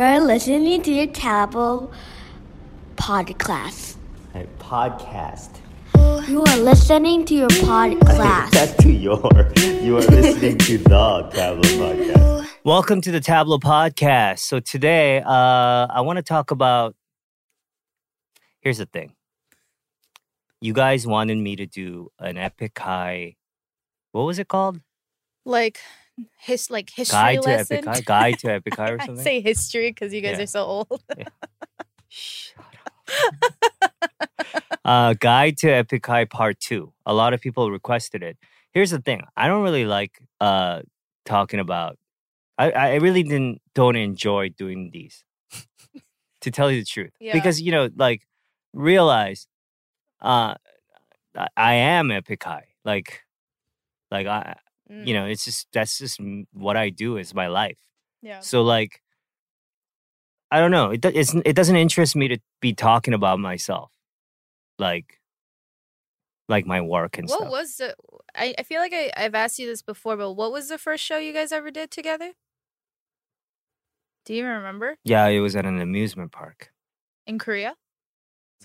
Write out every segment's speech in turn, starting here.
You're listening to your Tablo podcast. A podcast. You are listening to your podcast. That's to your. You are listening to the Tablo podcast. Welcome to the Tablo podcast. So today, uh, I want to talk about. Here's the thing. You guys wanted me to do an epic high. What was it called? like his like history Guide to lesson. epic high. Guide to epic high or I something. say history because you guys Yeah. are so old. Shut up. uh, Guide to Epic High Part 2. A lot of people requested it. Here's the thing I don't really like uh, talking about, I, I really didn't, don't enjoy doing these, to tell you the truth. Yeah. Because, you know, like, realize uh, I, I am Epic High. Like, like I, Mm, you know, it's just, that's just what I do is my life. yeah. So like, I don't know. It it's it doesn't interest me to be talking about myself, like, like my work and What stuff. was the? I, I feel like I, I've asked you this before, but what was the first show you guys ever did together? Do you remember? yeah, it was at an amusement park. In Korea,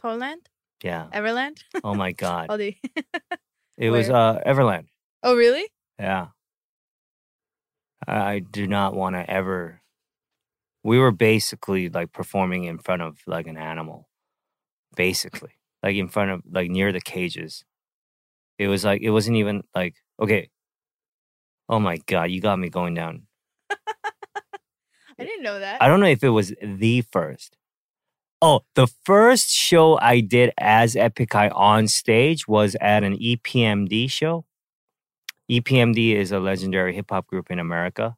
Seoulland, Yeah. Everland. Oh my god. It was uh Everland. oh really? Yeah. I do not want to ever. We were basically like performing in front of like an animal, basically, like in front of like near the cages. It was like it wasn't even like okay. Oh my god, you got me going down. I didn't know that. I don't know if it was the first. Oh, the first show I did as Epic High on stage was at an EPMD show. EPMD is a legendary hip hop group in America,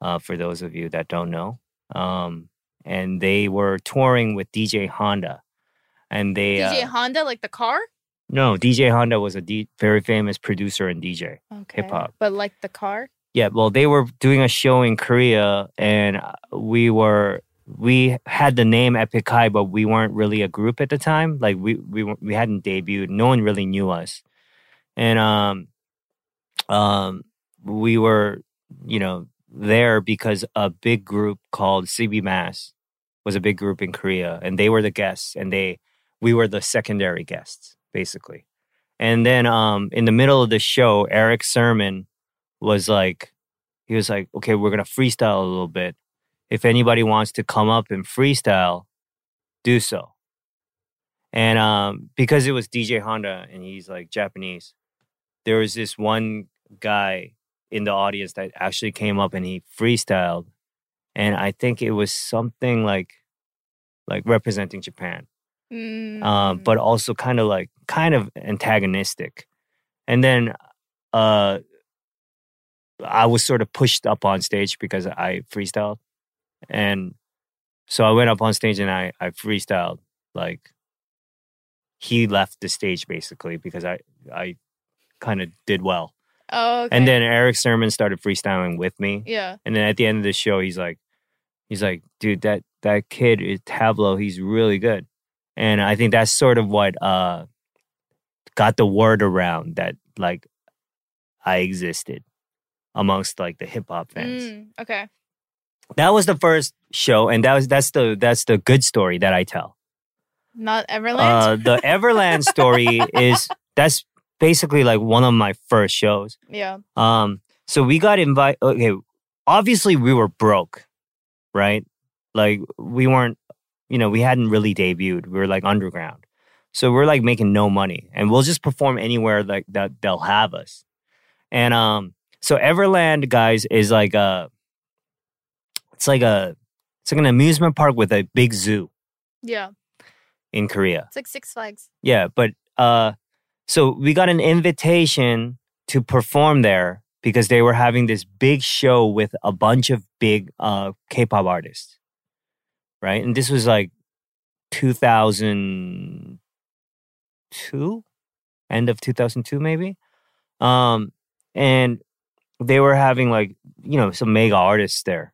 uh, for those of you that don't know. Um, and they were touring with DJ Honda. And they. DJ uh, Honda, like the car. no, DJ Honda was a D- very famous producer and DJ. Okay. Hip-hop. But like the car. Yeah, well, they were doing a show in Korea, and uh, we were we had the name Epic High, but we weren't really a group at the time. Like we we we hadn't debuted. No one really knew us, and um, um, we were you know there because a big group called CB Mass was a big group in Korea, and they were the guests, and they we were the secondary guests basically. And then um, in the middle of the show, Erick Sermon was like, he was like, okay, we're gonna freestyle a little bit. If anybody wants to come up and freestyle, do so. And um, because it was DJ Honda and he's like Japanese, there was this one guy in the audience that actually came up and he freestyled, and I think it was something like, like representing Japan um, Mm. but also kind of like kind of antagonistic. And then uh, I was sort of pushed up on stage because I freestyled, and so I went up on stage and I I freestyled like he left the stage basically because I I kind of did well. Oh, okay. And then Erick Sermon started freestyling with me. yeah. And then at the end of the show, he's like, he's like, dude, that that kid is Tablo. He's really good. And I think that's sort of what uh got the word around that like I existed amongst like the hip hop fans. Mm, okay. That was the first show, and that was that's the that's the good story that I tell. Not Everland. Uh, Everland. the Everland story is that's basically like one of my first shows. yeah. Um, so we got invited. Okay, obviously we were broke, right? Like we weren't, you know, we hadn't really debuted. We were like underground, so we're like making no money, and we'll just perform anywhere like that they'll have us. And um, so Everland, guys, is like a, it's like a, it's like an amusement park with a big zoo Yeah. in Korea. It's like Six Flags. Yeah, but uh so we got an invitation to perform there because they were having this big show with a bunch of big uh K-pop artists. Right? And this was like 2002 end of 2002 maybe. Um and they were having like, you know, some mega artists there.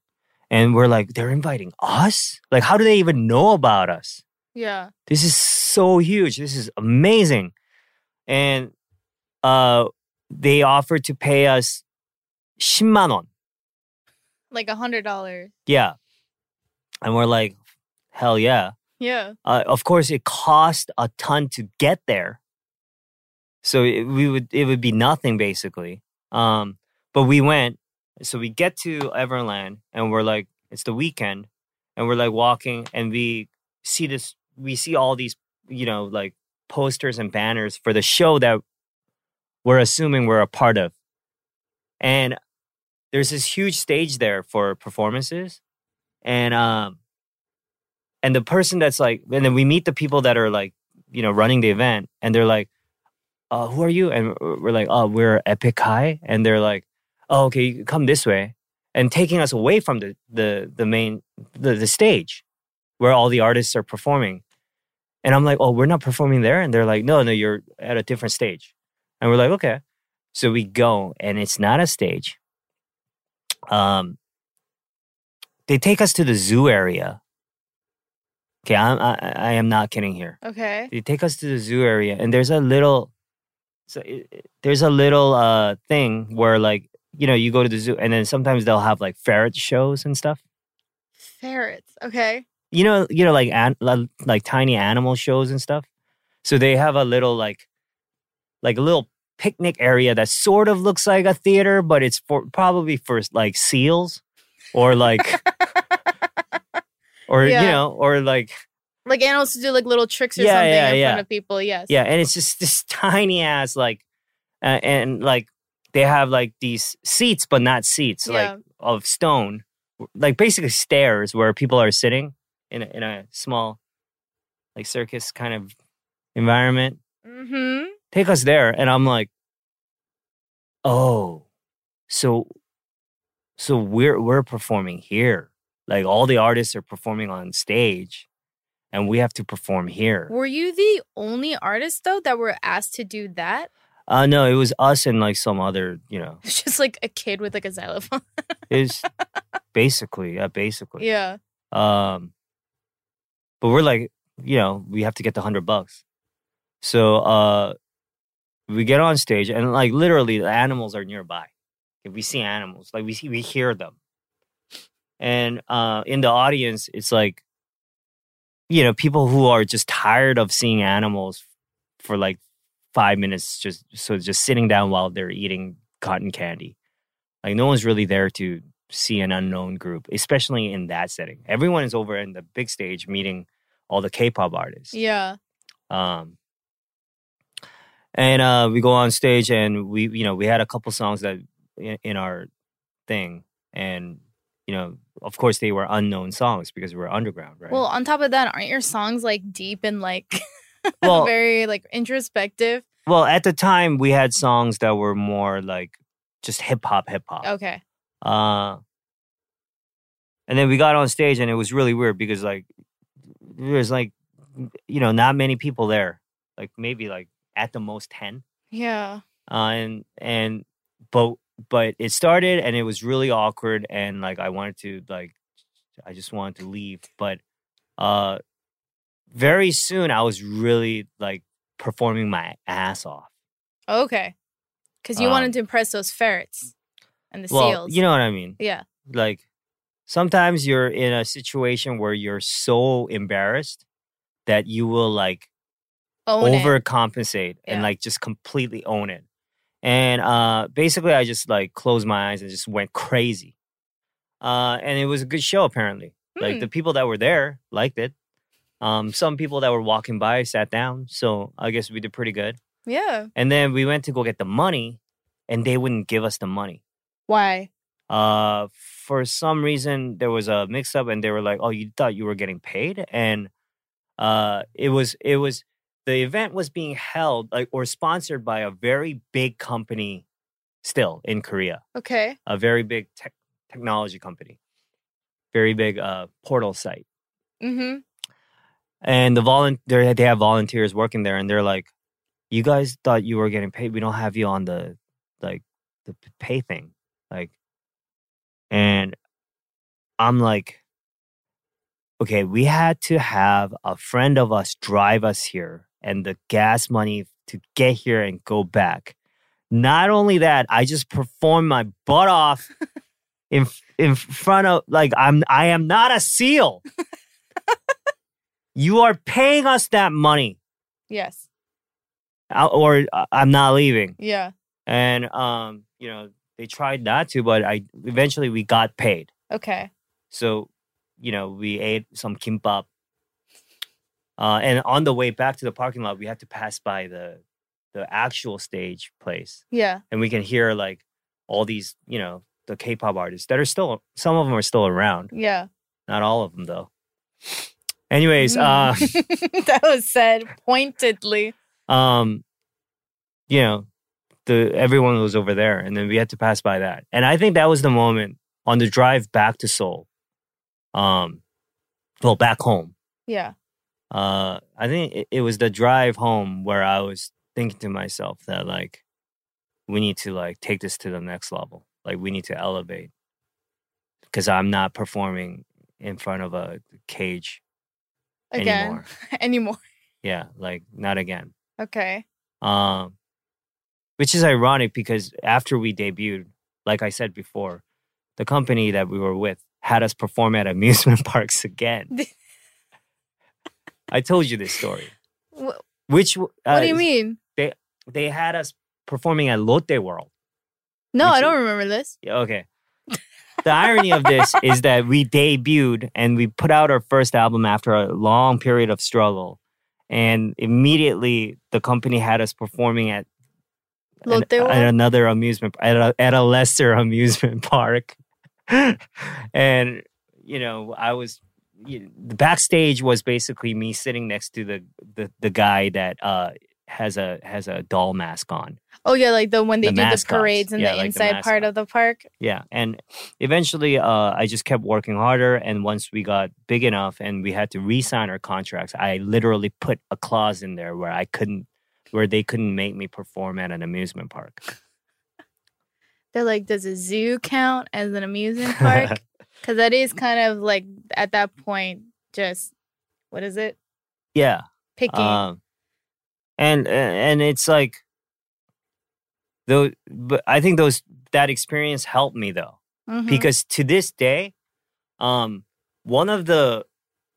And we're like they're inviting us? Like how do they even know about us? Yeah. this is so huge this is amazing and uh they offered to pay us 10만 원 Like a hundred dollars. yeah And we're like, hell yeah. Yeah. Uh, of course, it cost a ton to get there. So it, we would it would be nothing basically. Um, but we went. So we get to Everland and we're like, it's the weekend, and we're like walking and we see this. We see all these, you know, like posters and banners for the show that we're assuming we're a part of, and there's this huge stage there for performances, and um, and the person that's like, and then we meet the people that are like, you know, running the event, and they're like, uh, "Who are you?" And we're like, "Oh, we're Epic High," and they're like, "Oh, okay, come this way," and taking us away from the the the main the, the stage where all the artists are performing. And I'm like, "Oh, we're not performing there," and they're like, "No, no, you're at a different stage," and we're like, "Okay." So we go, and it's not a stage. Um, they take us to the zoo area. Okay, I'm, I, I am not kidding here. Okay. They take us to the zoo area, and there's a little, so it, it- there's a little uh thing where like you know you go to the zoo, and then sometimes they'll have like ferret shows and stuff. Ferrets. Okay. You know, you know, like an, like, like tiny animal shows and stuff. So they have a little like, like a little picnic area that sort of looks like a theater, but it's for probably for like seals, or like, or you know, or like like animals to do like little tricks or Yeah, something yeah, in yeah. front of people. Yes. Yeah, and it's just this tiny ass like, uh, and like they have like these seats, but not seats, Yeah. like of stone, like basically stairs where people are sitting in a, in a small, like circus kind of environment. Mm-hmm. Take us there, and I'm like, oh, so, so we're we're performing here. Like all the artists are performing on stage, and we have to perform here. Were you the only artist though that were asked to do that? Uh no, it was us and like some other, you know. It's just like a kid with like a xylophone. It's basically, yeah, basically. yeah. Um but we're like, you know, we have to get the hundred bucks. So uh we get on stage and like literally the animals are nearby. If we see animals, like we see we hear them. And uh in the audience, it's like you know, people who are just tired of seeing animals for like five minutes just so just sitting down while they're eating cotton candy. Like no one's really there to see an unknown group, especially in that setting. Everyone is over in the big stage meeting all the K-pop artists. Yeah. Um, and uh, we go on stage and we, you know, we had a couple songs that in, in our thing, and you know, of course, they were unknown songs because we were underground, right? Well, on top of that, aren't your songs like deep and like Well- very like introspective? well, at the time, we had songs that were more like just hip hop, hip hop. Okay. Uh, and then we got on stage, and it was really weird because like there's like you know not many people there, like maybe like at the most ten. Yeah. Uh, and and but but it started, and it was really awkward, and like I wanted to like I just wanted to leave, but uh, very soon I was really like performing my ass off. Okay. Because you Um, wanted to impress those ferrets and the well, seals. you know what I mean. Yeah. like sometimes you're in a situation where you're so embarrassed that you will like Own overcompensate and like just completely own it. And uh basically I just like closed my eyes and just went crazy. Uh and it was a good show apparently. Like Hmm. the people that were there liked it. Um some people that were walking by sat down, so I guess we did pretty good. Yeah. And then we went to go get the money and they wouldn't give us the money Why? uh for some reason there was a mix up and they were like oh you thought you were getting paid and uh it was it was the event was being held like or sponsored by a very big company still in korea Okay. a very big tech technology company very big uh portal site Mm-hmm. and the volunteer they have volunteers working there and they're like you guys thought you were getting paid we don't have you on the like the pay thing like and i'm like okay we had to have a friend of us drive us here and the gas money to get here and go back not only that i just performed my butt off in in front of like I'm I am not a seal. you are paying us that money, Yes. uh, or uh, I'm not leaving. Yeah. And um, you know, they tried not to, but I eventually we got paid. Okay. So, you know, we ate some kimbap. Uh, and on the way back to the parking lot, we had to pass by the the actual stage place, Yeah. and we can hear like all these, you know, the K-pop artists that are still some of them are still around, Yeah. not all of them though. Anyways, uh, Mm. that was said pointedly. um, you know, the everyone was over there, and then we had to pass by that, and I think that was the moment on the drive back to Seoul. Um, well, back home. Yeah. uh i think it, it was the drive home where i was thinking to myself that like we need to like take this to the next level like we need to elevate because i'm not performing in front of a cage Again. anymore Anymore. yeah like not again Okay. um which is ironic because after we debuted like i said before the company that we were with had us perform at amusement parks again i told you this story Wh- which uh, what do you mean? they they had us performing at Lotte World. No, I don't is- remember this. Okay. the irony of this is that we debuted and we put out our first album after a long period of struggle. And immediately the company had us performing at, an- Lotte World? at another amusement at a, at a lesser amusement park. and you know, I was you, the backstage was basically me sitting next to the the, the guy that uh has a has a doll mask on. Oh yeah, like the when they The do the parades in Yeah, the like the inside part of the park. Yeah, and eventually, uh, I just kept working harder. And once we got big enough, and we had to re-sign our contracts, I literally put a clause in there where I couldn't, where they couldn't make me perform at an amusement park. They're like, does a zoo count as an amusement park? Because that is kind of like at that point, just what is it? yeah, Picking. um, and and it's like, though, but I think those that experience helped me though. Mhm. because to this day um one of the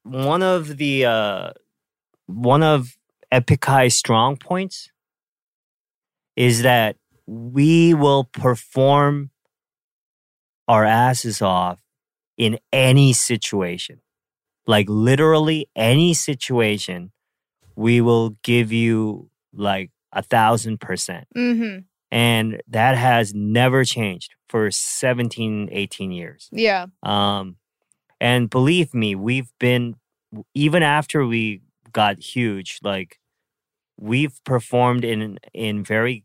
one of the uh one of epic high's strong points is that we will perform our asses off in any situation like literally any situation we will give you like a thousand percent Mhm. and that has never changed for 17 18 years Yeah. um and believe me we've been even after we got huge like we've performed in in very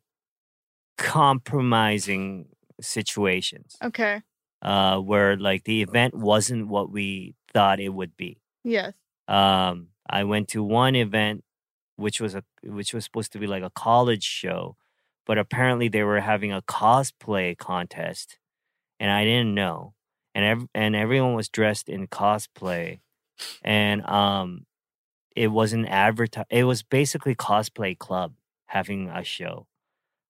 compromising situations Okay. uh where like the event wasn't what we thought it would be Yes. um i went to one event which was a which was supposed to be like a college show but apparently they were having a cosplay contest and i didn't know and ev- and everyone was dressed in cosplay and um it wasn't advertised it was basically cosplay club having a show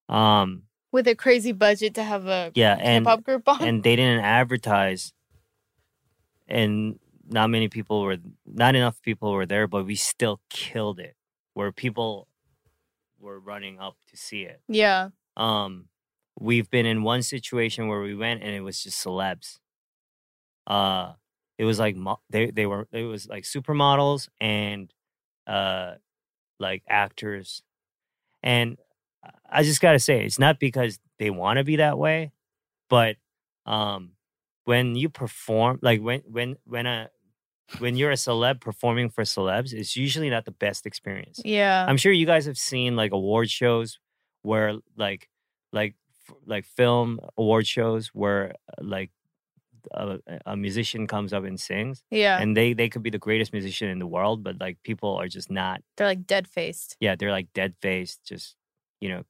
um With a crazy budget to have a yeah and K-pop group on. and they didn't advertise and not many people were not enough people were there but we still killed it where people were running up to see it yeah. um we've been in one situation where we went and it was just celebs uh it was like mo- they they were it was like supermodels and uh like actors and i just got to say it's not because they want to be that way but um when you perform like when when when a when you're a celeb performing for celebs it's usually not the best experience Yeah. I'm sure you guys have seen like award shows where like like like film award shows where uh, like a, a musician comes up and sings yeah. and they they could be the greatest musician in the world but like people are just not They're like dead faced. yeah they're like dead faced just you know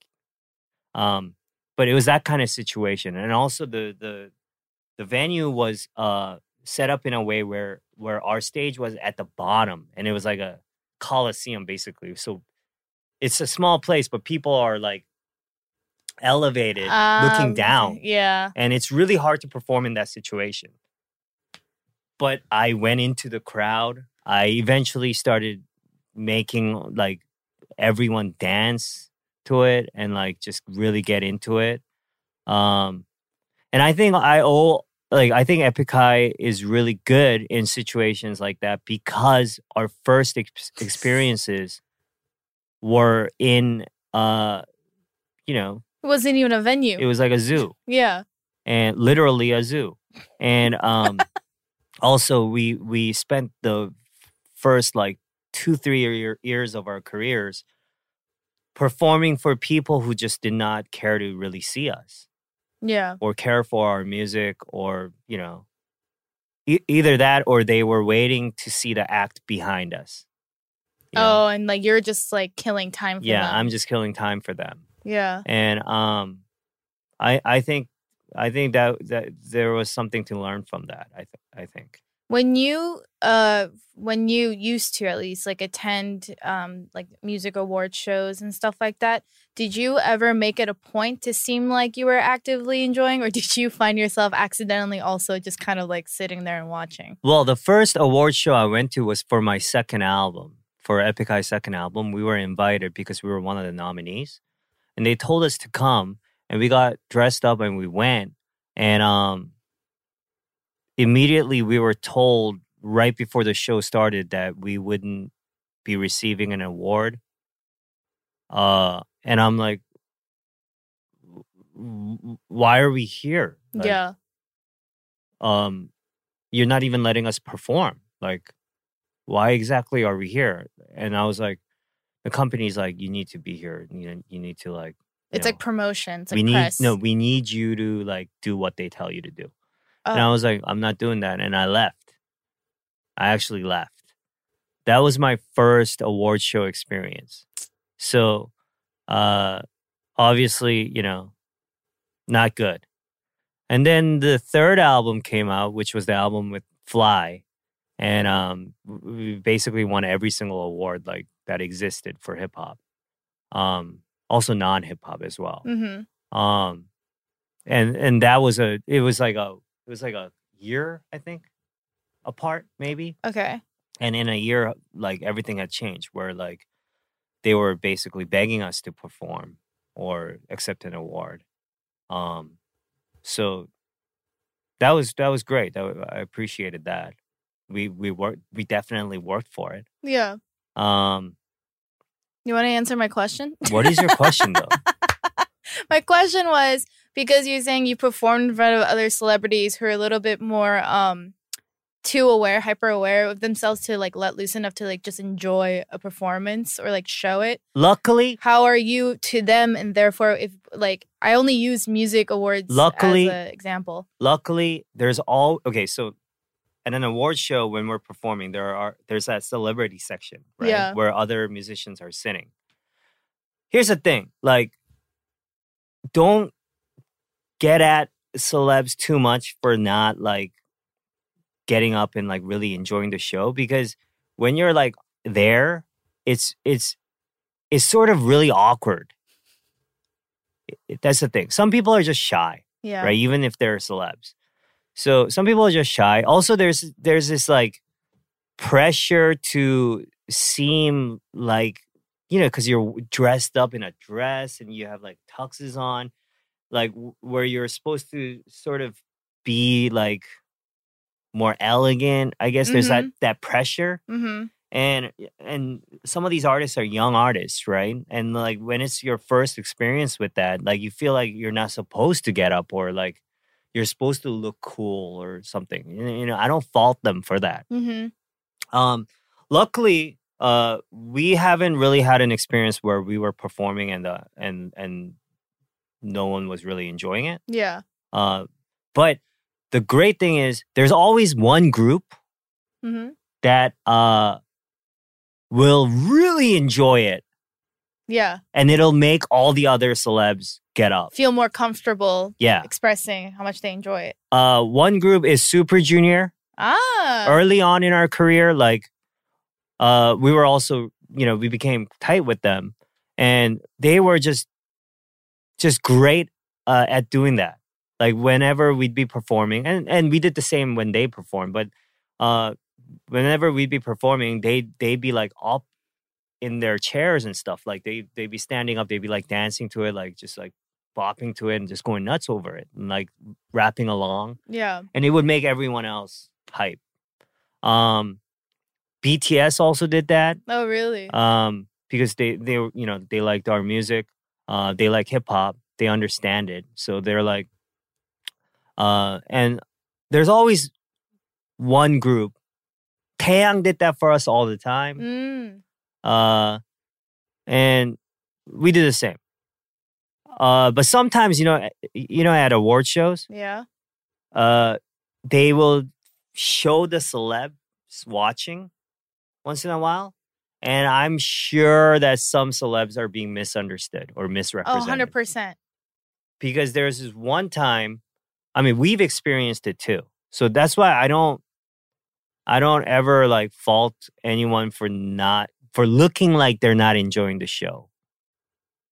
um but it was that kind of situation and also the the the venue was uh set up in a way where where our stage was at the bottom and it was like a coliseum basically so it's a small place but people are like elevated, Um, looking down. Yeah. And it's really hard to perform in that situation. But I went into the crowd. I eventually started making like everyone dance to it and like just really get into it. Um and I think I owe like I think Epic High is really good in situations like that because our first ex- experiences were in uh you know It wasn't even a venue. it was like a zoo yeah. and literally a zoo and um also we we spent the first like two three year, years of our careers performing for people who just did not care to really see us Yeah. or care for our music or you know e- either that or they were waiting to see the act behind us you know? Oh, and like you're just like killing time for yeah them. i'm just killing time for them Yeah. and um i i think i think that that there was something to learn from that i th- i think When you uh when you used to at least like attend um like music award shows and stuff like that, did you ever make it a point to seem like you were actively enjoying or did you find yourself accidentally also just kind of like sitting there and watching? well the first award show i went to was for my second album for epic high second album we were invited because we were one of the nominees and they told us to come and we got dressed up and we went and um immediately we were told right before the show started that we wouldn't be receiving an award. Uh and i'm like "W- w- why are we here? Like, yeah. um you're not even letting us perform. Like why exactly are we here? And i was like the company's like you need to be here. You, you need to like It's know, like promotion. It's like we need no we need you to like do what they tell you to do. And Oh. i was like i'm not doing that. And i left. I actually left. That was my first award show experience. So uh obviously you know not good. And then the third album came out which was the album with fly. And um we basically won every single award like that existed for hip hop um also non hip hop as well Mhm. um and and that was a it was like a it was like a year i think apart maybe Okay. and in a year like everything had changed where like they were basically begging us to perform or accept an award um so that was that was great that i appreciated that we we worked we definitely worked for it Yeah. Um You want to answer my question? what is your question though My question was because you're saying you performed in front of other celebrities who are a little bit more um too aware, hyper aware of themselves to like let loose enough to like just enjoy a performance or like show it. luckily How are you to them and therefore if like I only use music awards Luckily- as an example. luckily there's all okay so at an award show when we're performing there are there's that celebrity section right Yeah. where other musicians are sitting here's the thing like don't get at celebs too much for not like getting up and like really enjoying the show because when you're like there it's it's it's sort of really awkward that's the thing some people are just shy Yeah. right? Even if they're celebs. So some people are just shy. Also, there's there's this like pressure to seem like you know because you're dressed up in a dress and you have like tuxes on, like w- where you're supposed to sort of be like more elegant. I guess there's that that pressure Mm-hmm. and and some of these artists are young artists right and like when it's your first experience with that like you feel like you're not supposed to get up or like you're supposed to look cool or something you know, i don't fault them for that Mm-hmm. um luckily uh we haven't really had an experience where we were performing and uh and and no one was really enjoying it Yeah. uh but the great thing is there's always one group Mm-hmm. that uh will really enjoy it Yeah. and it'll make all the other celebs get up. Feel more comfortable Yeah. expressing how much they enjoy it. Uh one group is Super Junior. Ah. Early on in our career like uh we were also, you know, we became tight with them and they were just just great uh, at doing that. Like whenever we'd be performing, and and we did the same when they performed. But uh, whenever we'd be performing, they they'd be like up in their chairs and stuff. Like they they'd be standing up, they'd be like dancing to it, like just like bopping to it and just going nuts over it and like rapping along. Yeah. And it would make everyone else hype. Um BTS also did that. Oh, really? Um because they they were, you know, they liked our music. Uh they like hip hop. They understand it. So they're like uh and there's always one group. Taeyang did that for us all the time. mm. Uh, and we did the same. Uh, but sometimes, you know, you know, at award shows, Yeah. uh, they will show the celebs watching once in a while, and I'm sure that some celebs are being misunderstood or Oh, misrepresented. 100%. Because there's this one time, I mean, we've experienced it too. So that's why I don't, I don't ever like fault anyone for not for looking like they're not enjoying the show,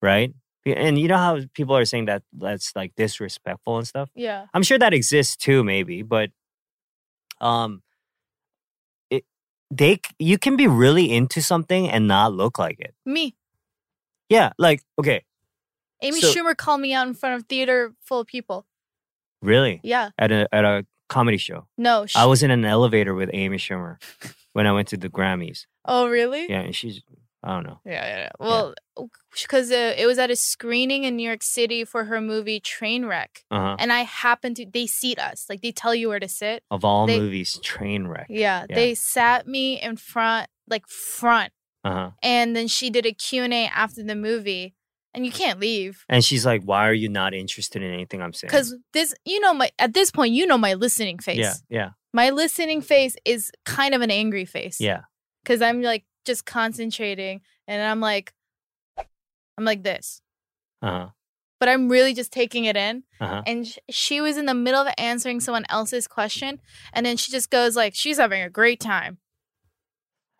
right? And you know how people are saying that that's like disrespectful and stuff. Yeah. I'm sure that exists too, maybe, but um, it they you can be really into something and not look like it. Me. Yeah, like okay, Amy So- Schumer called me out in front of theater full of people. really Yeah. at a at a comedy show. No. Sh- I was in an elevator with Amy Schumer when I went to the Grammys. oh, really? Yeah, and she's I don't know. Yeah, yeah. yeah. Well, because uh, it was at a screening in New York City for her movie Trainwreck, Uh huh. and I happened to they seat us like they tell you where to sit. Of all They- movies, Trainwreck. Yeah, Yeah. they sat me in front, like front, Uh huh. and then she did a Q and A after the movie, and you can't leave And she's like, "Why are you not interested in anything I'm saying?" because this, you know, my at this point, you know my listening face. yeah, yeah, My listening face is kind of an angry face. yeah. because I'm like just concentrating, and I'm like, I'm like this. Uh huh. but I'm really just taking it in. Uh huh. And sh- she was in the middle of answering someone else's question, and then she just goes like, "She's having a great time."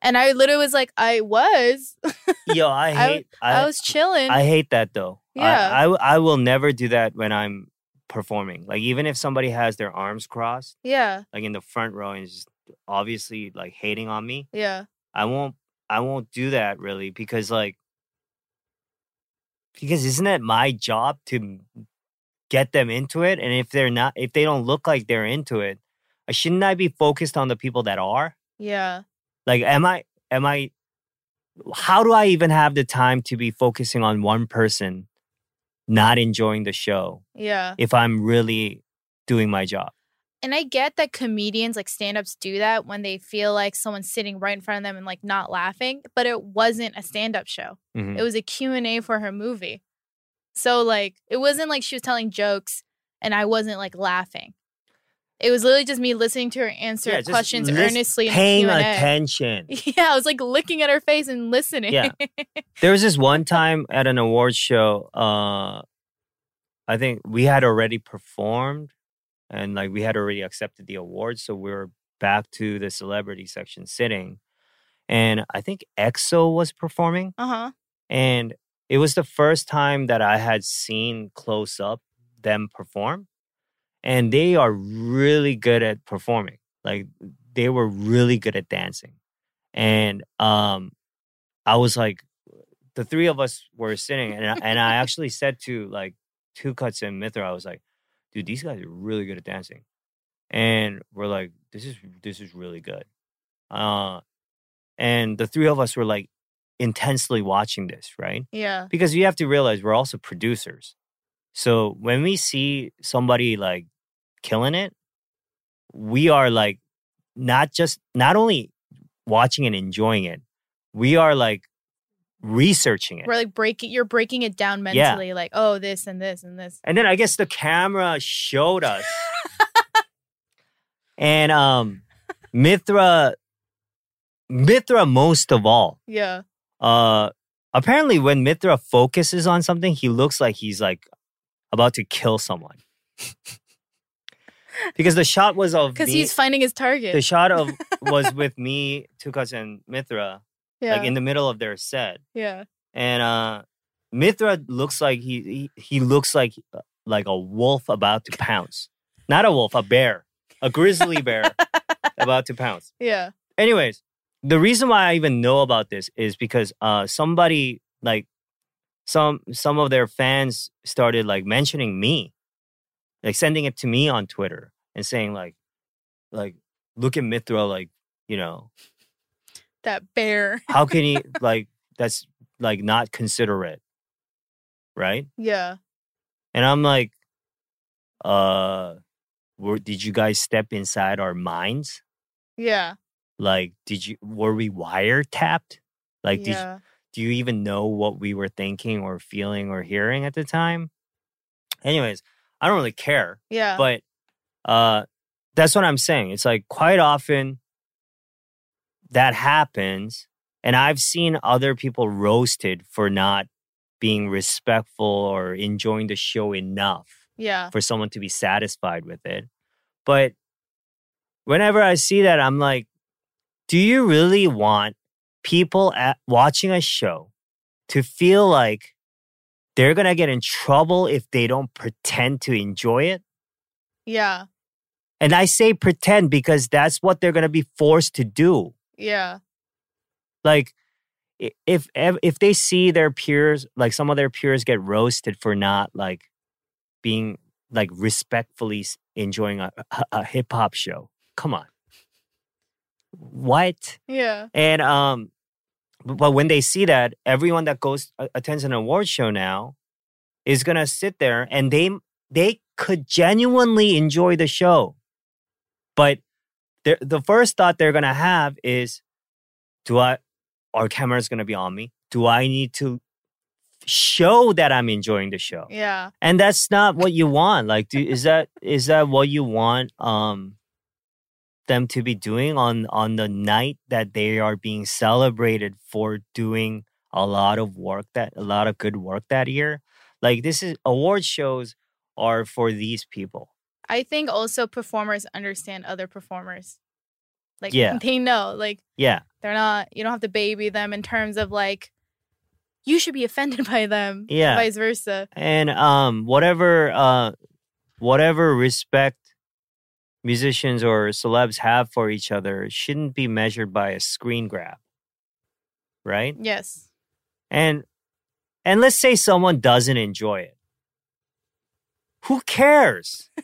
And I literally was like, "I was, Yo, I I hate. I, I, was chilling." I hate that though. Yeah. I-. I, I will never do that when I'm performing. Like even if somebody has their arms crossed, yeah, like in the front row, and is just obviously like hating on me, yeah, I won't. I won't do that really because like because isn't it my job to get them into it? And if they're not, if they don't look like they're into it, uh, shouldn't I be focused on the people that are? yeah, Like, am I? Am I? How do I even have the time to be focusing on one person, not enjoying the show yeah. if I'm really doing my job? And I get that comedians like stand-ups do that when they feel like someone's sitting right in front of them and like not laughing, but it wasn't a stand-up show. Mhm. It was a Q&A for her movie. So like it wasn't like she was telling jokes and I wasn't like laughing. It was literally just me listening to her answer Yeah, questions earnestly Paying attention. Yeah, I was like looking at her face and listening. Yeah. There was this one time at an award show. Uh, I think we had already performed, and like we had already accepted the award, so we were back to the celebrity section sitting, and I think EXO was performing, uh-huh. and it was the first time that I had seen close up them perform, and they are really good at performing. Like they were really good at dancing, and um, I was like, the three of us were sitting, and I, and I actually said to like Tukutz and Mithra, I was like, dude, these guys are really good at dancing, and we're like, this is this is really good, uh, and the three of us were like intensely watching this, right? Yeah. because you have to realize we're also producers. So when we see somebody like killing it, we are like not just not only watching and enjoying it, we are like researching it. We're like breaking you're breaking it down Yeah. mentally like, "Oh, this and this and this." And then I guess the camera showed us. and um Mithra Mithra most of all. Yeah. Uh apparently when Mithra focuses on something, he looks like he's like about to kill someone. because the shot was of Cuz he's finding his target. the shot of was with me, Tukutz and Mithra, yeah. like in the middle of their set. yeah. And uh Mithra looks like he he, he looks like like a wolf about to pounce. Not a wolf, a bear, a grizzly bear about to pounce. Yeah. Anyways, the reason why I even know about this is because uh somebody like some some of their fans started like mentioning me, like sending it to me on Twitter and saying like like look at Mithra like you know That bear. how can he like that's like not considerate right Yeah. and i'm like uh were, did you guys step inside our minds Yeah. like did you were we wiretapped like did, yeah. do you even know what we were thinking or feeling or hearing at the time anyways i don't really care yeah. but uh that's what i'm saying it's like quite often that happens and i've seen other people roasted for not being respectful or enjoying the show enough yeah. for someone to be satisfied with it but whenever i see that i'm like do you really want people at watching a show to feel like they're gonna get in trouble if they don't pretend to enjoy it Yeah. and I say pretend because that's what they're going to be forced to do. Yeah. Like if if they see their peers like some of their peers get roasted for not like being like respectfully enjoying a, a, a hip hop show. Come on. What? Yeah. And um but when they see that everyone that goes attends an award show now is going to sit there and they they could genuinely enjoy the show. But the the first thought they're going to have is do I our camera's going to be on me? Do I need to show that I'm enjoying the show? Yeah. and that's not what you want like do, is that is that what you want um them to be doing on on the night that they are being celebrated for doing a lot of work that a lot of good work that year like this is award shows are for these people I think also performers understand other performers. Like Yeah. they know, like yeah they're not you don't have to baby them in terms of like you should be offended by them. Yeah. Vice versa. and um whatever uh whatever respect musicians or celebs have for each other shouldn't be measured by a screen grab right Yes. and and let's say someone doesn't enjoy it who cares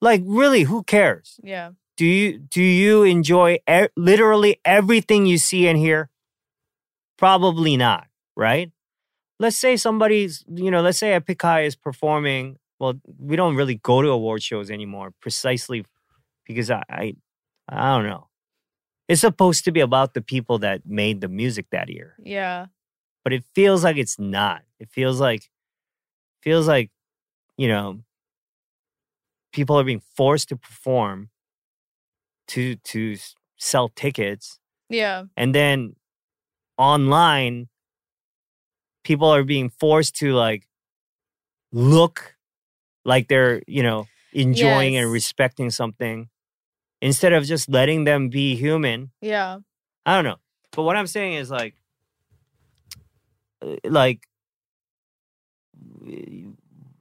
like really who cares Yeah. do you do you enjoy e- literally everything you see and hear probably not right let's say somebody's you know let's say epic high is performing well we don't really go to award shows anymore precisely because i i, I don't know it's supposed to be about the people that made the music that year Yeah. but it feels like it's not. It feels like feels like you know people are being forced to perform to to sell tickets Yeah. and then online people are being forced to like look like they're you know enjoying and respecting something instead of just letting them be human Yeah. I don't know. But what I'm saying is like, uh, like,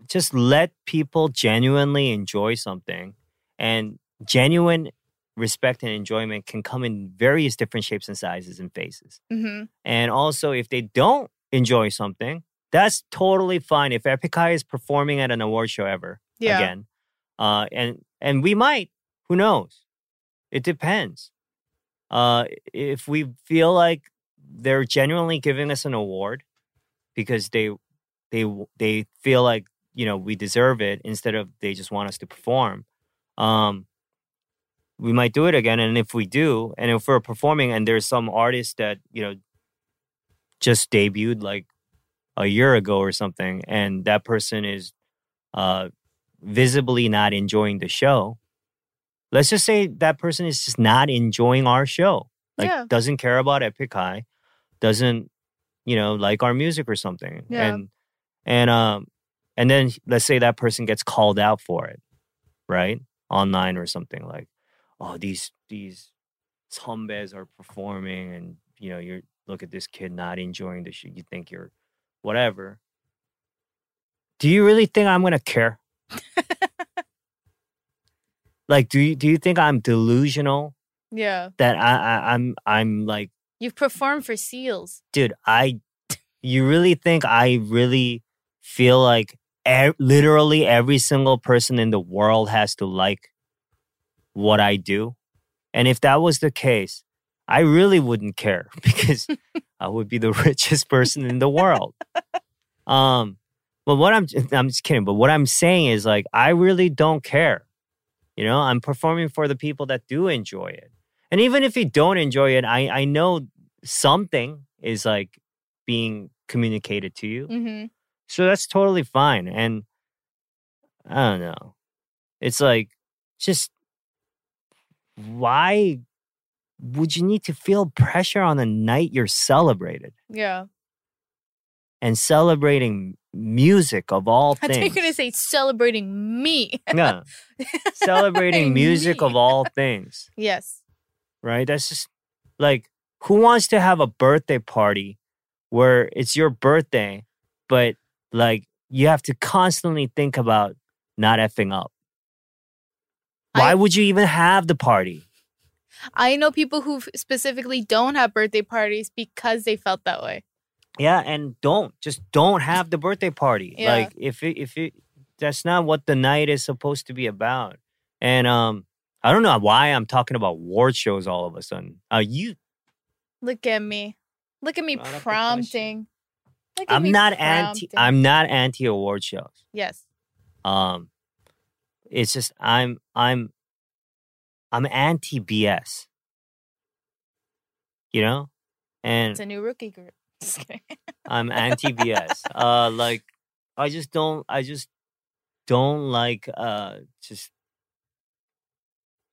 just let people genuinely enjoy something, and genuine respect and enjoyment can come in various different shapes and sizes and faces. Mm-hmm. And also, if they don't enjoy something, that's totally fine. If Epic is performing at an award show ever Yeah. again, uh, and and we might, who knows? It depends. Uh, if we feel like they're genuinely giving us an award because they they they feel like you know we deserve it instead of they just want us to perform, um, we might do it again. And if we do, and if we're performing and there's some artist that you know just debuted like a year ago or something, and that person is uh, visibly not enjoying the show, let's just say that person is just not enjoying our show. Like Yeah. doesn't care about Epic High, doesn't you know like our music or something. Yeah. And and um and then let's say that person gets called out for it, right? Online or something like, oh these these 선배s are performing and you know you're look at this kid not enjoying the show you think you're whatever do you really think i'm gonna care like do you do you think i'm delusional Yeah. that I, I i'm i'm like You've performed for SEALs. dude i you really think i really feel like e- literally every single person in the world has to like what i do. And if that was the case i really wouldn't care because i would be the richest person in the world. Um but what i'm i'm just kidding but what i'm saying is like i really don't care. You know i'm performing for the people that do enjoy it. And even if you don't enjoy it i i know something is like being communicated to you. Mm-hmm. So that's totally fine and i don't know it's like just why would you need to feel pressure on the night you're celebrated Yeah. and celebrating music of all things. I thought you were gonna say celebrating me. yeah celebrating music of all things Yes. right? That's just like who wants to have a birthday party where it's your birthday, but like you have to constantly think about not effing up. Why I- would you even have the party? I know people who specifically don't have birthday parties because they felt that way. Yeah, and don't just don't have the birthday party. Yeah. Like if it, if it that's not what the night is supposed to be about. And um I don't know why I'm talking about award shows all of a sudden. Uh you Look at me. Look at me Brought up the question. prompting. I'm not anti. I'm not anti award shows. Yes. um it's just i'm i'm i'm anti bs you know and It's a new rookie group. I'm anti bs uh like i just don't i just don't like uh just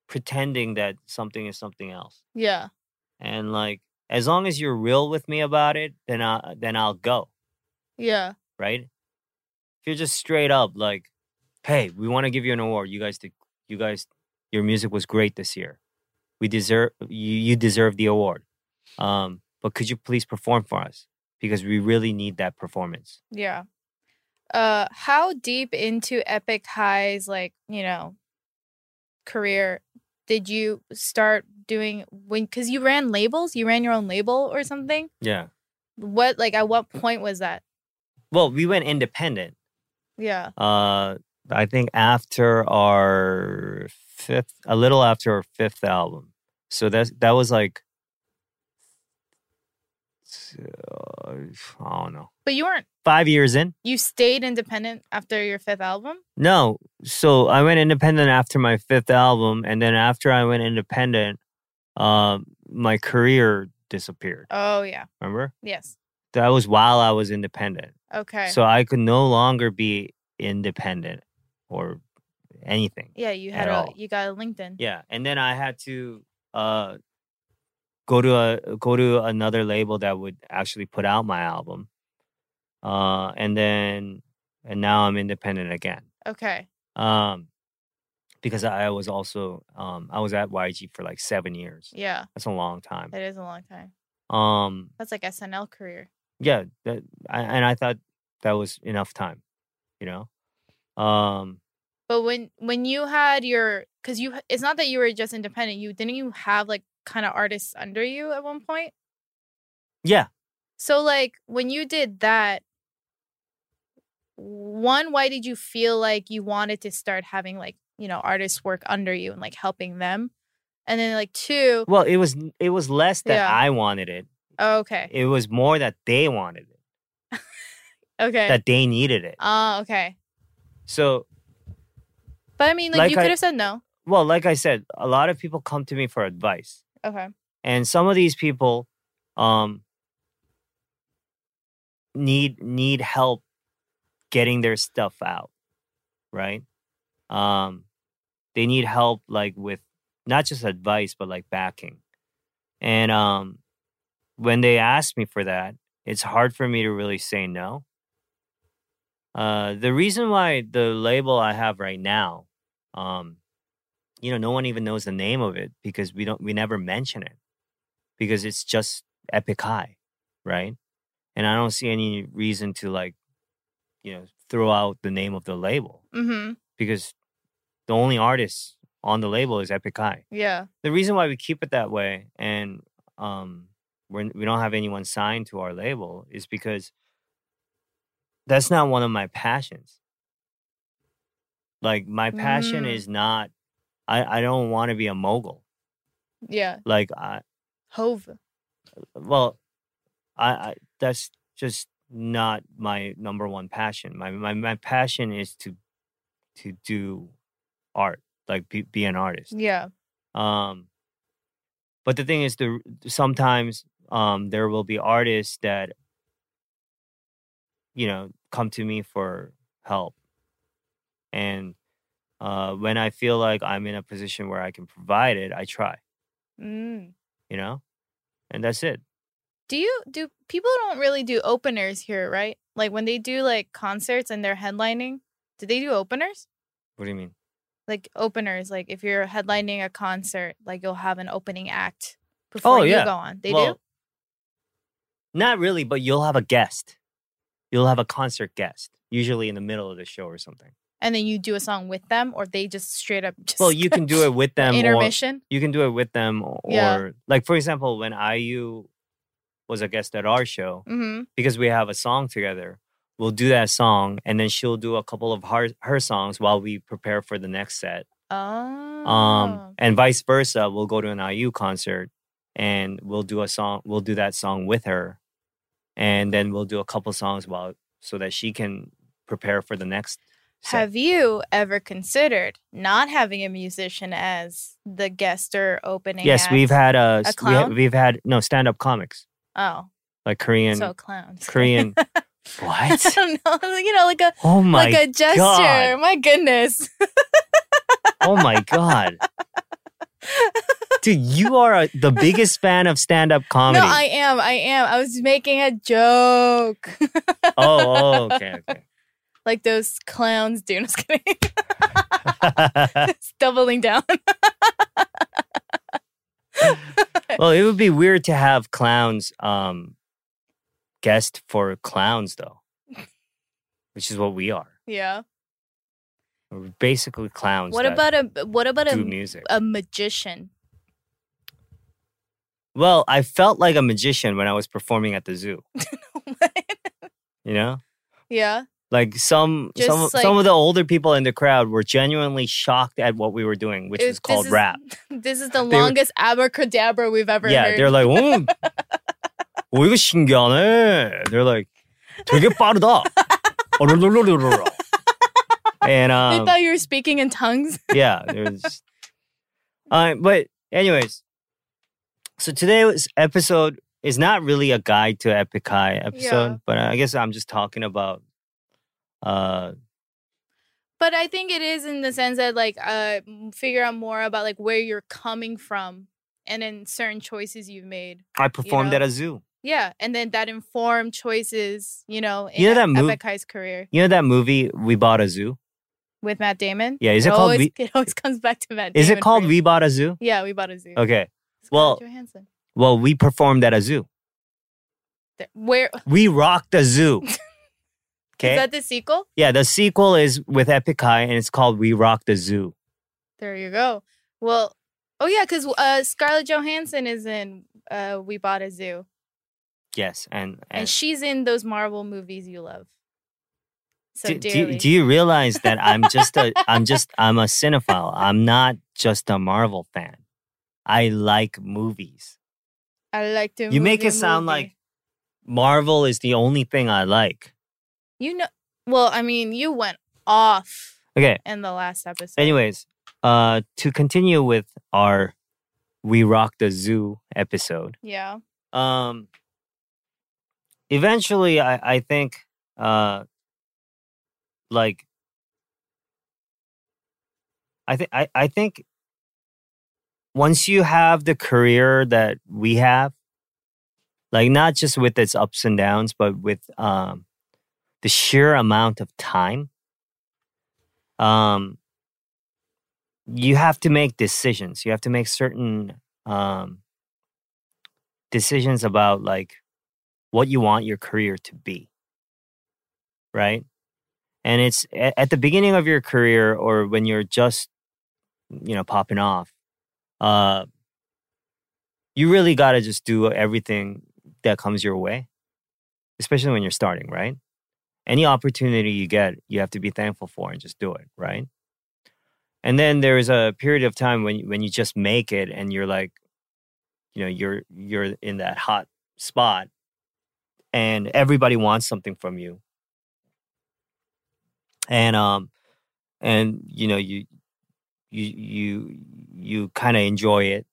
pretending that something is something else yeah. and like as long as you're real with me about it then i then i'll go Yeah. right? If you're just straight up like, "Hey, we want to give you an award. You guys did. You guys, your music was great this year. We deserve you. You deserve the award. Um, but could you please perform for us because we really need that performance." Yeah. Uh how deep into Epic High's like, you know, career did you start doing when cuz you ran labels? You ran your own label or something? Yeah. What like at what point was that? Well, we went independent. Yeah. Uh, I think after our fifth, a little after our fifth album. So that that was like, uh, I don't know, But you weren't five years in. you stayed independent after your fifth album? No. So I went independent after my fifth album, and then after I went independent, um, my career disappeared. Oh yeah. Remember? Yes. That was while I was independent. Okay. So I could no longer be independent or anything. yeah, you had a all. you got a LinkedIn. Yeah, and then I had to uh go to a go to another label that would actually put out my album. Uh and then and now I'm independent again. Okay. um because I was also um I was at YG for like seven years. Yeah. That's a long time. it is a long time. Um That's like SNL career. yeah, that, I, and I thought that was enough time, you know. Um But when when you had your cuz you it's not that you were just independent, you didn't you have like kind of artists under you at one point? yeah, So like when you did that one why did you feel like you wanted to start having like, you know, artists work under you and like helping them? And then like two, well, it was it was less that Yeah. I wanted it. oh, okay. It was more that they wanted it, Okay. that they needed it. Ah, okay. So, But I mean like, Like you could have said no. well, like I said, a lot of people come to me for advice. Okay. and some of these people um need need help getting their stuff out right? Um they need help like with not just advice but like backing. And um when they ask me for that it's hard for me to really say no. Uh the reason why the label i have right now um you know, no one even knows the name of it because we don't we never mention it because it's just Epic High, right? And I don't see any reason to like, you know, throw out the name of the label Mm-hmm. because the only artist on the label is Epic High. Yeah. The reason why we keep it that way and um we're, we don't have anyone signed to our label is because that's not one of my passions. Like my passion Mm. is not I I don't want to be a mogul. Yeah. Like I Hove. well I, I that's just not my number one passion. My my my passion is to to do art, like be, be an artist. Yeah. Um, but the thing is, the sometimes um, there will be artists that you know come to me for help, and uh, when I feel like I'm in a position where I can provide it, I try. Mm. You know, and that's it. Do you do people don't really do openers here, right? Like when they do like concerts and they're headlining, do they do openers? What do you mean? Like openers, like if you're headlining a concert, like you'll have an opening act before Oh, you yeah. go on. They well, do? Not really, but you'll have a guest. You'll have a concert guest, usually in the middle of the show or something. And then you do a song with them or they just straight up just Well, you can do it with them. or, you can do it with them or Yeah. like for example when IU was a guest at our show Mm-hmm. because we have a song together we'll do that song and then she'll do a couple of her, her songs while we prepare for the next set Oh. um and vice versa we'll go to an IU concert and we'll do a song we'll do that song with her and then we'll do a couple songs while so that she can prepare for the next set. Have you ever considered not having a musician as the guest or opening? yes we've had a, A s- we ha- clown? we've had no stand-up comics Oh, like korean so clowns. korean I what don't know. You know, like a oh my like a gesture. God. My goodness. Oh my god. Dude, you are a, the biggest fan of stand-up comedy. No, I am. I am. I was making a joke. oh, oh, okay, okay. Like those clowns do. No, just kidding. it's doubling down. well, it would be weird to have clowns um guest for clowns though. Which is what we are. yeah. We're basically clowns. What about a what about a music? a magician? well, I felt like a magician when I was performing at the zoo. You know? yeah. Like some some Just some like- of the older people in the crowd were genuinely shocked at what we were doing, which It- is called this rap. This is the They were- longest abracadabra we've ever yeah, heard. they're like, 어, 오, 이거 신기하네. They're like, 되게 빠르다. 어르르르르르. and they um, thought you were speaking in tongues. yeah, there's. Uh, but anyways, so today's episode is not really a guide to Epic High episode, Yeah. but I guess I'm just talking about. uh, But I think it is in the sense that like uh figure out more about like where you're coming from and then certain choices you've made. I performed know? at a zoo. Yeah, and then that informed choices, you know, in You know that mov- Epic High's career You know that movie We Bought a Zoo? with Matt Damon. Yeah, is it it called always, We- it always comes back to Matt. Is Damon it called We Bought a Zoo? Yeah, we bought a zoo. Okay. Scarlett well- Johansson. Well, we performed at a zoo. Where We rocked a zoo. is Okay. that the sequel? yeah, the sequel is with Epic High and it's called We Rock the Zoo. There you go. Well, oh yeah, because uh, Scarlett Johansson is in uh, We Bought a Zoo, Yes, and, and and she's in those Marvel movies you love. So do, do, do you realize that I'm just a I'm just I'm a cinephile. I'm not just a Marvel fan. I like movies. I like to. You make it sound movie. like Marvel is the only thing I like. You know. Well, I mean, you went off Okay. in the last episode. Anyways, uh to continue with our We Rock the Zoo episode. Yeah. um eventually i i think uh like i think i i think once you have the career that we have like not just with its ups and downs but with um the sheer amount of time um you have to make decisions. You have to make certain um, decisions about like what you want your career to be. Right? And it's at the beginning of your career or when you're just you know popping off uh you really got to just do everything that comes your way especially when you're starting right any opportunity you get you have to be thankful for and just do it right? And then there's a period of time when when you just make it and you're like you know you're you're in that hot spot and everybody wants something from you. And um and you know you you you you kind of enjoy it.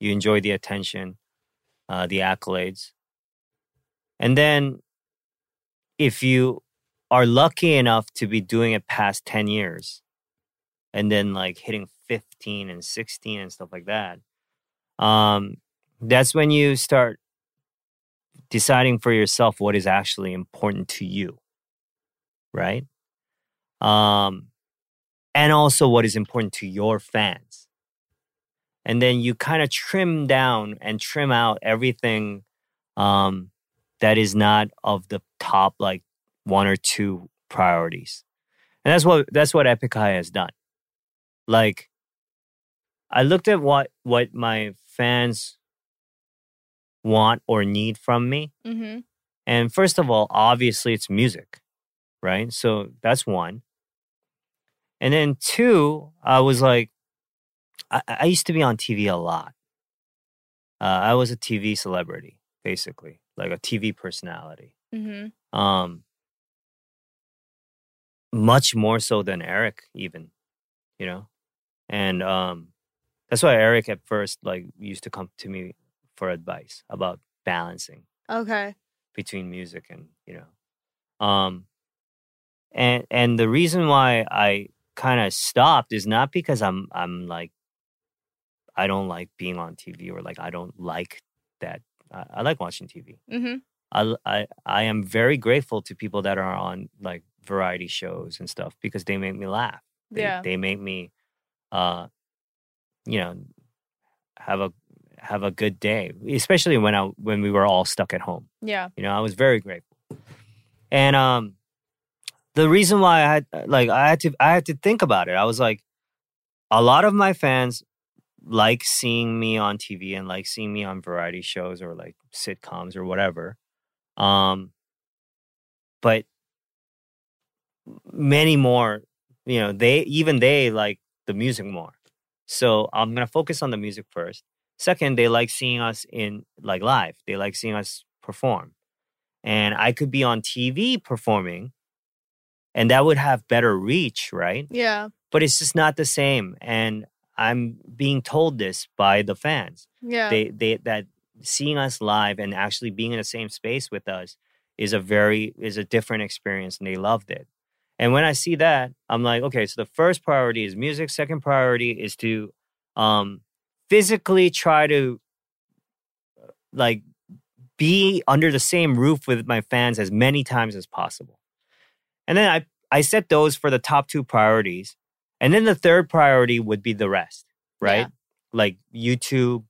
You enjoy the attention uh the accolades. And then if you are lucky enough to be doing it past 10 years and then like hitting 15 and 16 and stuff like that um that's when you start deciding for yourself what is actually important to you right? Um and also what is important to your fans. And then you kind of trim down and trim out everything um that is not of the top like one or two priorities. And that's what that's what epic high has done. Like i looked at what what my fans want or need from me. Mm-hmm. and first of all obviously it's music right? So that's one. And then two i was like i, I used to be on tv a lot. Uh, i was a tv celebrity basically like a tv personality Mm-hmm. um much more so than eric even you know and um that's why eric at first like used to come to me for advice about balancing Okay. between music and you know um and and the reason why i kind of stopped is not because i'm i'm like i don't like being on tv or like i don't like that i, I like watching tv Mm-hmm. I, I i am very grateful to people that are on like variety shows and stuff because they make me laugh they, Yeah. they make me uh you know have a have a good day especially when i when we were all stuck at home Yeah. you know, I was very grateful. And um the reason why I had like I had to I had to think about it. I was like a lot of my fans like seeing me on TV and like seeing me on variety shows or like sitcoms or whatever. Um but many more, you know, they even they like the music more. So I'm to focus on the music first. Second, they like seeing us in like live. They like seeing us perform. And I could be on TV performing and that would have better reach, right? Yeah. But it's just not the same. And I'm being told this by the fans. Yeah. They they that seeing us live and actually being in the same space with us is a very is a different experience and they loved it. And when I see that, I'm like, okay, so the first priority is music, second priority is to um physically try to uh, like be under the same roof with my fans as many times as possible. And then I I set those for the top two priorities. And then the third priority would be the rest, right? Yeah. Like YouTube,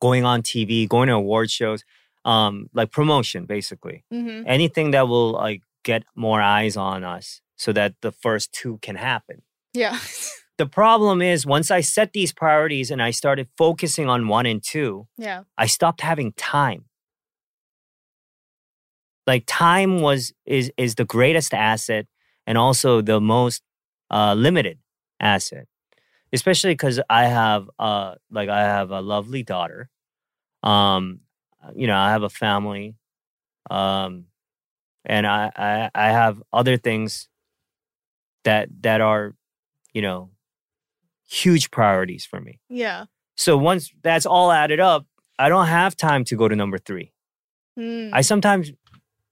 going on TV, going to award shows, um, like promotion basically. mm-hmm. Anything that will like get more eyes on us so that the first two can happen. Yeah. The problem is once I set these priorities and I started focusing on one and two, yeah. I stopped having time. Like time was is is the greatest asset and also the most uh, limited asset, especially because I have uh like I have a lovely daughter, um, you know I have a family, um, and I I, I have other things that that are you know huge priorities for me. Yeah. So once that's all added up, I don't have time to go to number three. Mm. I sometimes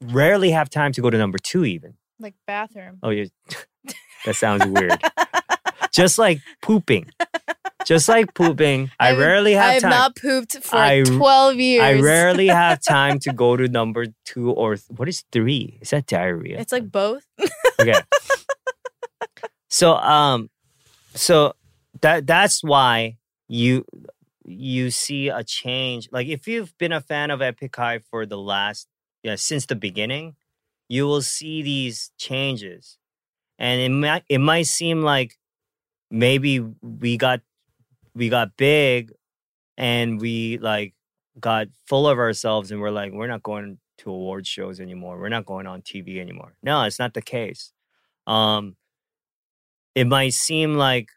rarely have time to go to number two, even. like bathroom. Oh, yeah. that sounds weird. Just like pooping. Just like pooping. I I've- rarely have I have time. not pooped for I- 12 years. I rarely have time to go to number two or th- what is three? Is that diarrhea? It's like both. okay. So um so that that's why you you see a change. Like if you've been a fan of Epic High for the last yeah since the beginning, you will see these changes, and it might it might seem like maybe we got we got big and we like got full of ourselves and we're like we're not going to award shows anymore. We're not going on tv anymore. No it's not the case. Um it might seem like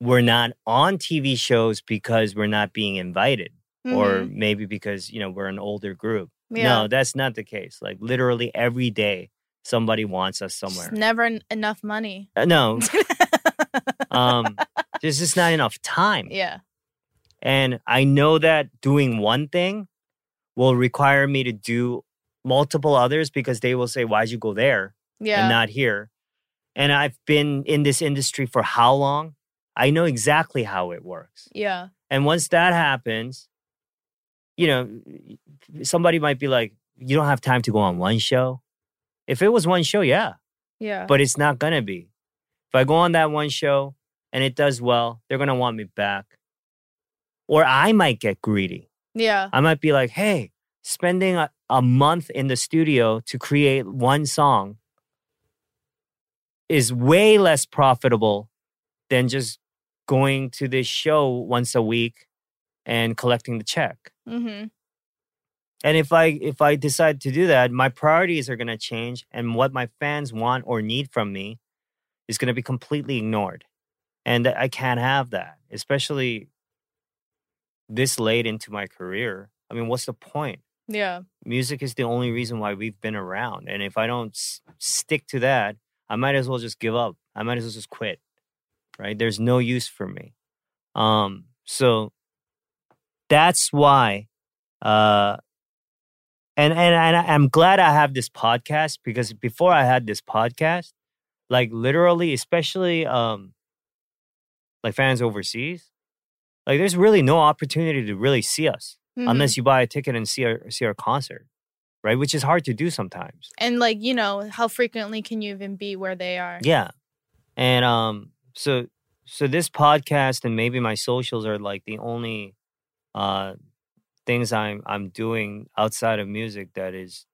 we're not on tv shows because we're not being invited or Mhm. maybe because you know we're an older group. Yeah. no that's not the case. Like literally every day somebody wants us Just somewhere never en- enough money. Uh, no um there's just not enough time yeah. And I know that doing one thing will require me to do multiple others because they will say, Why'd you go there Yeah. and not here? And I've been in this industry for how long? I know exactly how it works. yeah. And once that happens, you know, somebody might be like, You don't have time to go on one show. If it was one show, yeah, Yeah. but it's not gonna be. If I go on that one show and it does well, they're gonna want me back. Or I might get greedy. yeah. I might be like, hey, spending a, a month in the studio to create one song is way less profitable than just going to this show once a week and collecting the check. Mm-hmm. And if I if I decide to do that, my priorities are going to change and what my fans want or need from me is going to be completely ignored. And I can't have that, especially this late into my career. I mean, what's the point? Yeah. Music is the only reason why we've been around. And if I don't s- stick to that, I might as well just give up. I might as well just quit. Right? There's no use for me. Um so that's why uh and and, and I- I'm glad I have this podcast because before I had this podcast, like literally, especially um like fans overseas, like there's really no opportunity to really see us Mhm. unless you buy a ticket and see our see our concert, right? Which is hard to do sometimes. and like you know, how frequently can you even be where they are? Yeah, and um, so so this podcast and maybe my socials are like the only uh things I'm I'm doing outside of music that is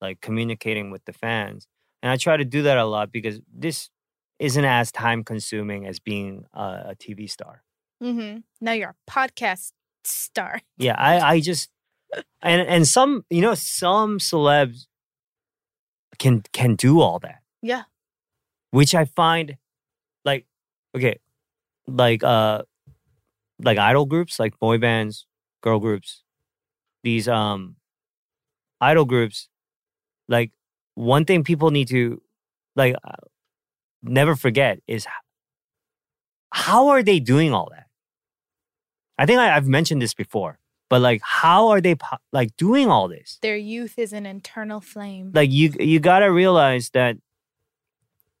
like communicating with the fans, and I try to do that a lot because this isn't as time consuming as being a, a TV star. Mm-hmm. Now you're a podcast star. Yeah, I I just and and some you know some celebs can can do all that. Yeah. Which I find like okay, like uh like idol groups, like boy bands, girl groups, these um idol groups like one thing people need to like uh, never forget is how are they doing all that? I think I, I've mentioned this before, but like, how are they like doing all this? Their youth is an internal flame. Like, you you gotta realize that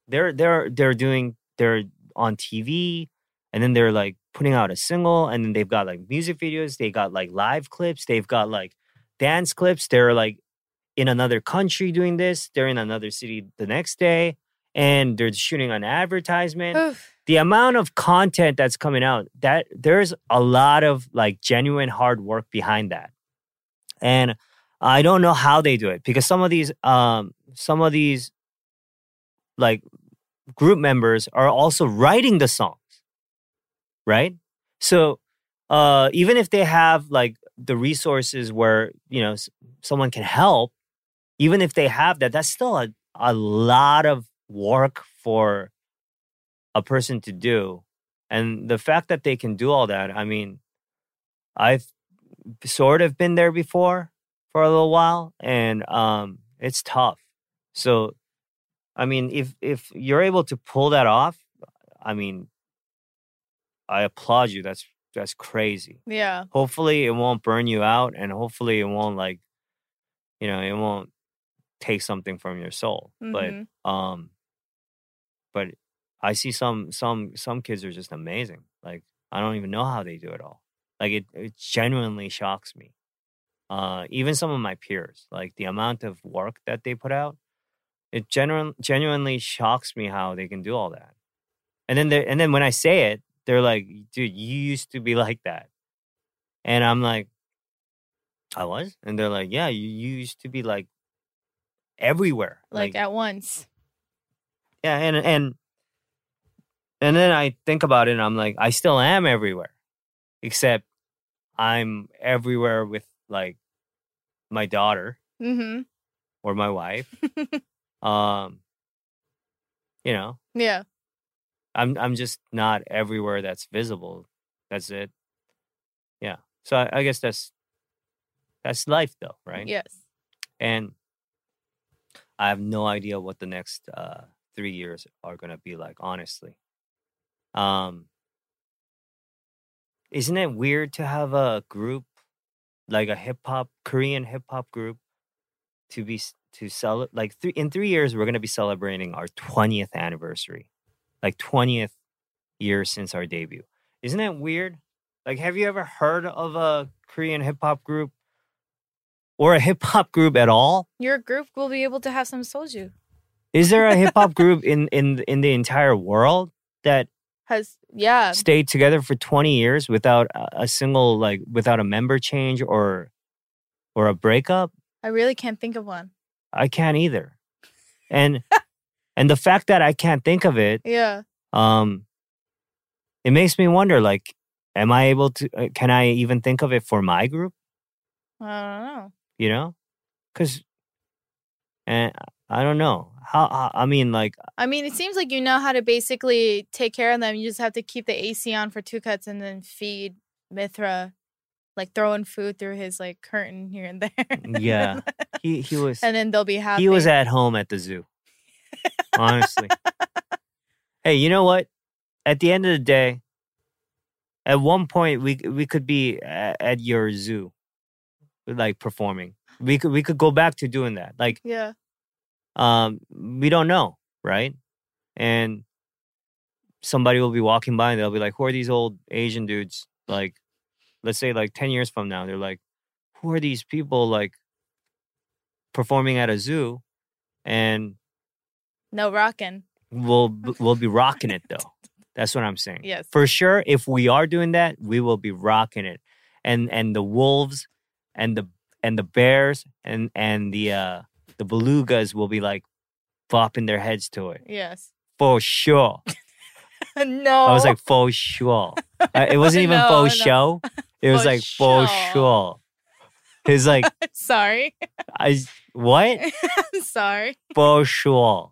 they're they're they're doing they're on TV, and then they're like putting out a single, and then they've got like music videos, they got like live clips, they've got like dance clips. They're like in another country doing this. They're in another city the next day, and they're shooting an advertisement Oof. the amount of content that's coming out that there's a lot of like genuine hard work behind that and i don't know how they do it because some of these um some of these like group members are also writing the songs right? So uh even if they have like the resources where you know someone can help even if they have that that's still a, a lot of work for a person to do. And the fact that they can do all that i mean i've sort of been there before for a little while and um it's tough. So i mean if if you're able to pull that off i mean i applaud you that's that's crazy Yeah. hopefully it won't burn you out and hopefully it won't like you know it won't take something from your soul Mhm. but um but i see some some some kids are just amazing like i don't even know how they do it all like it, it genuinely shocks me uh even some of my peers like the amount of work that they put out it genuine, genuinely shocks me how they can do all that and then and then when i say it they're like, dude, you used to be like that. And I'm like, I was? And they're like, yeah, you, used to be like everywhere. Like, at once. yeah, and and and then I think about it and I'm like, I still am everywhere. Except I'm everywhere with like my daughter Mm-hmm. or my wife. um you know, Yeah. I'm I'm just not everywhere that's visible. That's it. Yeah. So I, I guess that's that's life though, right? Yes. And I have no idea what the next uh three years are gonna be like, honestly. Um isn't it weird to have a group like a hip hop Korean hip hop group to be to sell like three in three years we're gonna be celebrating our twentieth anniversary, like twentieth year since our debut. Isn't that weird? Like, have you ever heard of a Korean hip hop group or a hip hop group at all? Your group will be able to have some soju. Is there a hip hop group in in in the entire world that Has yeah. stayed together for 20 years without a single like without a member change or or a breakup? I really can't think of one. I can't either. And and the fact that I can't think of it Yeah. um it makes me wonder like am I able to uh, can I even think of it for my group, I don't know. you know? Cuz and I don't know. How, how I mean like I mean, it seems like you know how to basically take care of them. You just have to keep the AC on for Tukutz and then feed Mithra, like throwing food through his like curtain here and there. yeah. He he was and then they'll be happy. He was at home at the zoo. Honestly. hey, you know what? At the end of the day, at one point we we could be at, at your zoo, like performing. We could we could go back to doing that. Like yeah. um, we don't know, right? And somebody will be walking by and they'll be like, "Who are these old Asian dudes?" Like, let's say like ten years from now, they're like, "Who are these people?" Like performing at a zoo, and No rocking. we'll we'll be rocking it though. That's what I'm saying. Yes. For sure, if we are doing that, we will be rocking it. And and the wolves and the and the bears and and the uh the belugas will be like bopping their heads to it. Yes. For sure. no. I was like, for sure. It wasn't even No, faux no. show. It was For like for sure. sure. It's like sorry. I what? sorry. For sure.